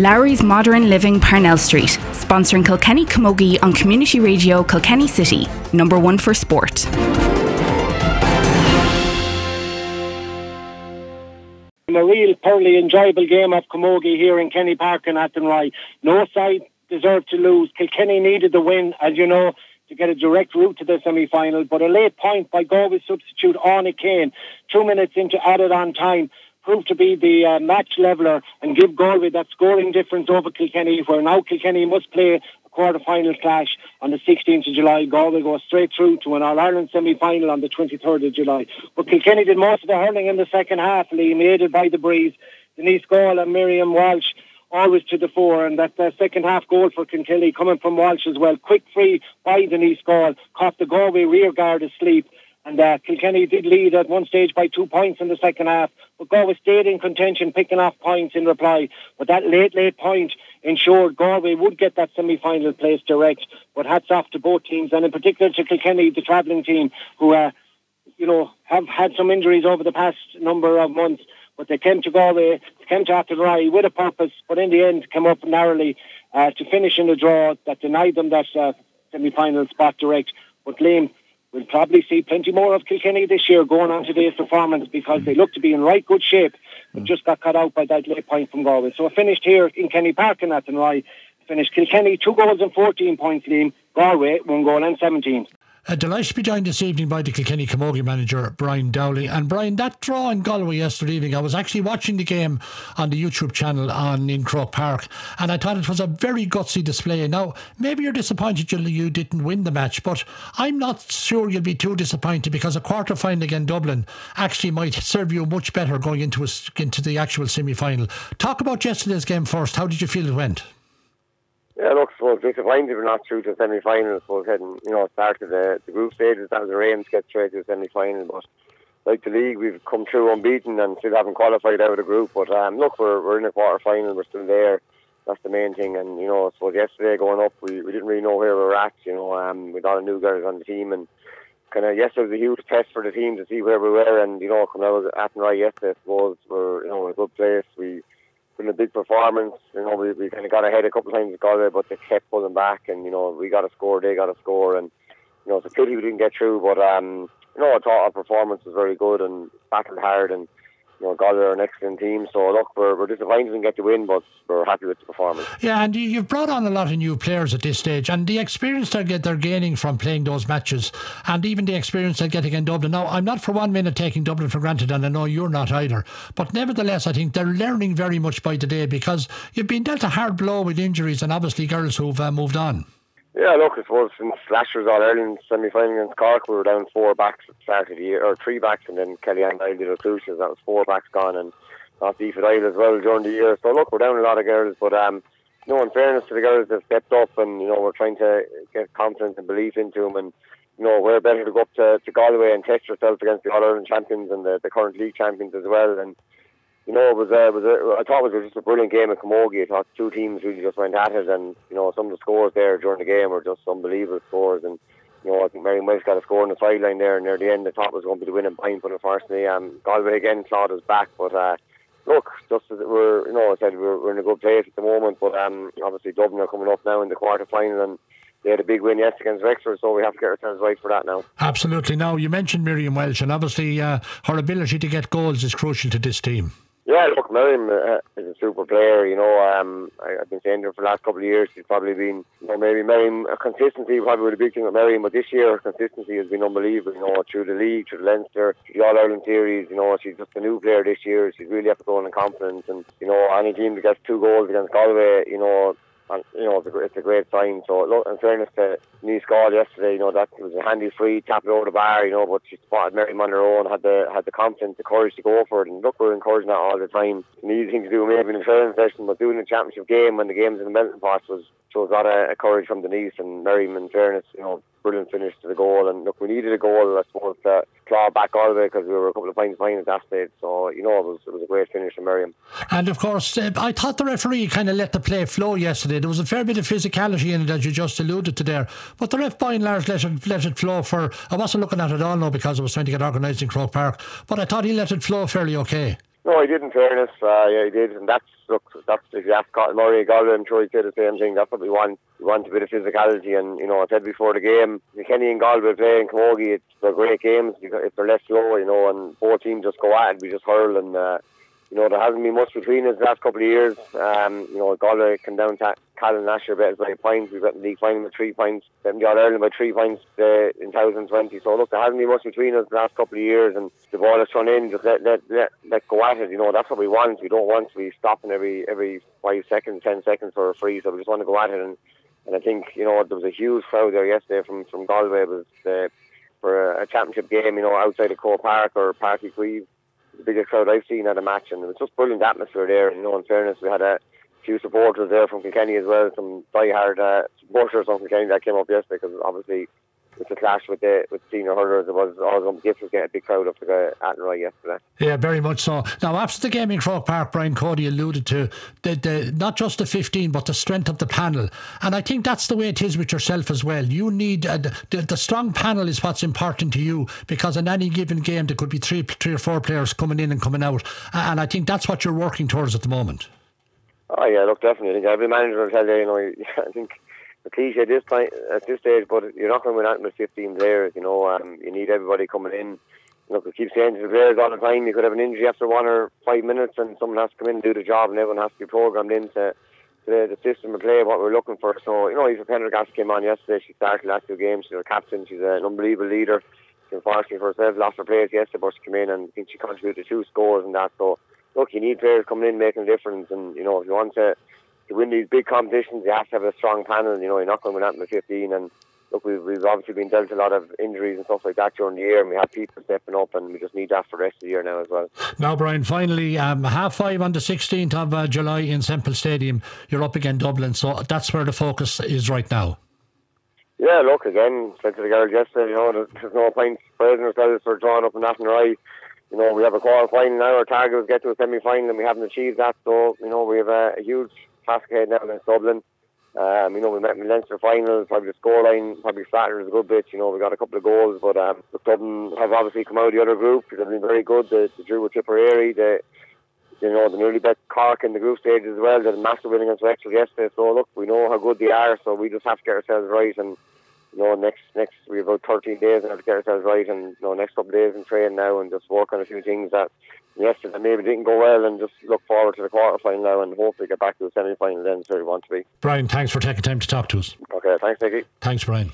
Lowry's Modern Living Parnell Street, sponsoring Kilkenny Camogie on Community Radio Kilkenny City, number one for sport. A real thoroughly enjoyable game of Camogie here in Kenny Park and Athenry. No side deserved to lose. Kilkenny needed the win, as you know, to get a direct route to the semi-final. But a late point by Galway substitute Arnie Kane, two minutes into added on time, proved to be the uh, match leveller and give Galway that scoring difference over Kilkenny, where now Kilkenny must play a quarter-final clash on the 16th of July. Galway go straight through to an All-Ireland semi-final on the 23rd of July. But Kilkenny did most of the hurling in the second half, Liam, aided by the breeze. Denise Gall and Miriam Walsh always to the fore, and that uh, second half goal for Kilkenny coming from Walsh as well. Quick free by Denise Gall, caught the Galway rear guard asleep. And uh, Kilkenny did lead at one stage by two points in the second half, but Galway stayed in contention, picking off points in reply. But that late, late point ensured Galway would get that semi-final place direct. But hats off to both teams, and in particular to Kilkenny, the travelling team, who, uh, you know, have had some injuries over the past number of months. But they came to Galway, came to Athenry with a purpose, but in the end came up narrowly uh, to finish in a draw that denied them that uh, semi-final spot direct. But Liam, we'll probably see plenty more of Kilkenny this year going on today's performance because they look to be in right good shape, but mm. just got cut out by that late point from Galway. So I finished here in Kenny Park in Athenry. Finished Kilkenny two goals and 14 points, Liam. Galway one goal and 17. Uh, delighted to be joined this evening by the Kilkenny Camogie manager, Brian Dowling. And Brian, that draw in Galway yesterday evening, I was actually watching the game on the YouTube channel on in Croke Park, and I thought it was a very gutsy display. Now, maybe you're disappointed you didn't win the match, but I'm not sure you'll be too disappointed because a quarter final against Dublin actually might serve you much better going into a, into the actual semi final. Talk about yesterday's game first. How did you feel it went? Yeah, look, I suppose disappointed we're not through to semi final. I suppose heading, you know, started the, the group stages, that was our aim to get straight to the semi final. But like the league, we've come through unbeaten and still haven't qualified out of the group. But um, look, we're, we're in a quarter final, we're still there. That's the main thing. And, you know, I suppose yesterday going up, we, we didn't really know where we were at. You know, um, with all the new girls on the team. And kind of, yesterday was a huge test for the team to see where we were. And, you know, coming out of Athenry yesterday, I suppose we're, you know, in a good place. We, been a big performance. You know, we, we kind of got ahead a couple of times with Galway, but they kept pulling back, and you know, we got a score, they got a score, and you know, it's a pity we didn't get through. But um, you know, I thought our performance was very good and battled hard, and you know, Galway are an excellent team. So look, we're, we're disappointed didn't get the win, but we're happy with the performance. Yeah, and you've brought on a lot of new players at this stage, and the experience they're, they're gaining from playing those matches, and even the experience they're getting in Dublin. Now, I'm not for one minute taking Dublin for granted, and I know you're not either. But nevertheless, I think they're learning very much by the day because you've been dealt a hard blow with injuries, and obviously girls who've uh, moved on. Yeah, look, I suppose since last year's All Ireland semi final against Cork, we were down four backs at the start of the year, or three backs, and then Kellyanne Doyle did a crucial. That was four backs gone, and not Aoife Doyle as well during the year. So look, we're down a lot of girls, but um, you know, in fairness to the girls, they've stepped up, and you know, we're trying to get confidence and belief into them, and you know, we're better to go up to, to Galway and test ourselves against the All Ireland champions and the, the current league champions as well, and you know, it was a, it was a, I thought it was just a brilliant game at Camogie. I thought two teams really just went at it, and you know, some of the scores there during the game were just unbelievable scores. And you know, I think Mary Welsh got a score on the sideline there and near the end. I thought was going to be the winning point, but unfortunately, um, Galway again clawed us back. But uh, look, just as we're, you know, I said we're, we're in a good place at the moment. But um, obviously, Dublin are coming up now in the quarter final, and they had a big win yesterday against Wexford, so we have to get ourselves right for that now. Absolutely. Now, you mentioned Miriam Walsh, and obviously uh, her ability to get goals is crucial to this team. Yeah, look, Miriam uh, is a super player. You know, um, I, have been saying her for the last couple of years. She's probably been, you know, maybe Miriam uh, consistency probably was a big thing with Miriam, but this year consistency has been unbelievable. You know, through the league, through the Leinster, through the All Ireland series. You know, she's just a new player this year. She's really up to going in confidence, and you know, any team that gets two goals against Galway, you know, and you know, it's a, it's a great sign. So, look, in fairness to Denise Gall yesterday, you know, that was a handy free, tap over the bar, you know, but she spotted Mary her own, had the had the confidence, the courage to go for it. And look, we're encouraging that all the time. An easy thing to do maybe in a training session, but doing a championship game when the game's in the melting pot was shows a lot of courage from Denise and Mary. In fairness, you know, brilliant finish to the goal. And look, we needed a goal, I suppose, to claw back all the way because we were a couple of points behind at that stage. So, you know, it was, it was a great finish from Miriam. And of course, uh, I thought the referee kind of let the play flow yesterday. There was a fair bit of physicality in it, as you just alluded to there. But the ref, by and large, let it, let it flow for. I wasn't looking at it all now because I was trying to get organised in Croke Park, but I thought he let it flow fairly okay. No, I did. In fairness, uh, yeah, I did, and that's look, that's if you ask Murray Galway, I'm sure he'd say the same thing. That's what we want. We want a bit of physicality, and you know, I said before the game, Kenny and Galway play in Camogie. It's they're great games if they're less slow, you know, and both teams just go at it, we just hurl and. Uh, you know, there hasn't been much between us the last couple of years. Um, you know, Galway came down to Callan last year by points. We've got the league final with three points. Then got Ireland by three points uh, in 2020. So look, there hasn't been much between us the last couple of years, and the ball is thrown in. Just let let let, let go at it. You know, that's what we want. We don't want to be stopping every every five seconds, ten seconds for a free. So we just want to go at it. And and I think you know there was a huge crowd there yesterday from from Galway. It was uh, for a, a championship game. You know, outside of Croke Park or Uí Chaoimh the biggest crowd I've seen at a match, and it was just brilliant atmosphere there. And You know, in fairness, we had a few supporters there from Kilkenny as well, some die-hard uh, supporters from Kilkenny that came up yesterday because obviously with the clash with the with senior hurlers, it was all the gifts was getting a big crowd up to the Athenry yesterday. Yeah, very much so. Now after the game in Croke Park, Brian Cody alluded to the, the not just the fifteen, but the strength of the panel, and I think that's the way it is with yourself as well. You need uh, the, the strong panel is what's important to you because in any given game there could be three three or four players coming in and coming out, and I think that's what you're working towards at the moment. Oh yeah, look, definitely. I think every manager will tell you, you know, I think the cliche at this point at this stage, but you're not going to win out with 15 players. You know, um, you need everybody coming in. Look, we keep saying to the players all the time, you could have an injury after one or five minutes, and someone has to come in and do the job, and everyone has to be programmed into the, the system of play what we're looking for. So, you know, Aoife Prendergast came on yesterday. She started last two games. She's a captain. She's an unbelievable leader. She unfortunately for herself lost her players yesterday, but she came in and I think she contributed two scores and that. So, look, you need players coming in making a difference, and you know, if you want to to win these big competitions, you have to have a strong panel. You know, you're not going to win out in the 15. And look, we've, we've obviously been dealt a lot of injuries and stuff like that during the year, and we have people stepping up, and we just need that for the rest of the year now as well. Now, Brian, finally, um, half five on the 16th of uh, July in Semple Stadium. You're up again Dublin, so that's where the focus is right now. Yeah, look, again, said to the girls yesterday, you know, there's, there's no point praising ourselves for drawing up in Athenry. You know, we have a quarter final now. Our target was get to a semi final, and we haven't achieved that. So, you know, we have a, a huge Cascade now against Dublin. Um, you know, we met in the Leinster final, probably the scoreline probably flattered a good bit. You know, we got a couple of goals, but um, Dublin have obviously come out of the other group. They've been very good. They, drew with Tipperary. They, you know, the nearly bet Cork in the group stage as well. They had a massive win against Wexford yesterday. So, look, we know how good they are, so we just have to get ourselves right. And, you know, next, next we have about 13 days and have to get ourselves right. And, you know, next couple of days and train now and just work on a few things that yesterday maybe didn't go well and just look forward to the quarter final now and hopefully get back to the semi final then where we want to be. Brian, thanks for taking time to talk to us. Okay, thanks, Nicky. Thanks, Brian.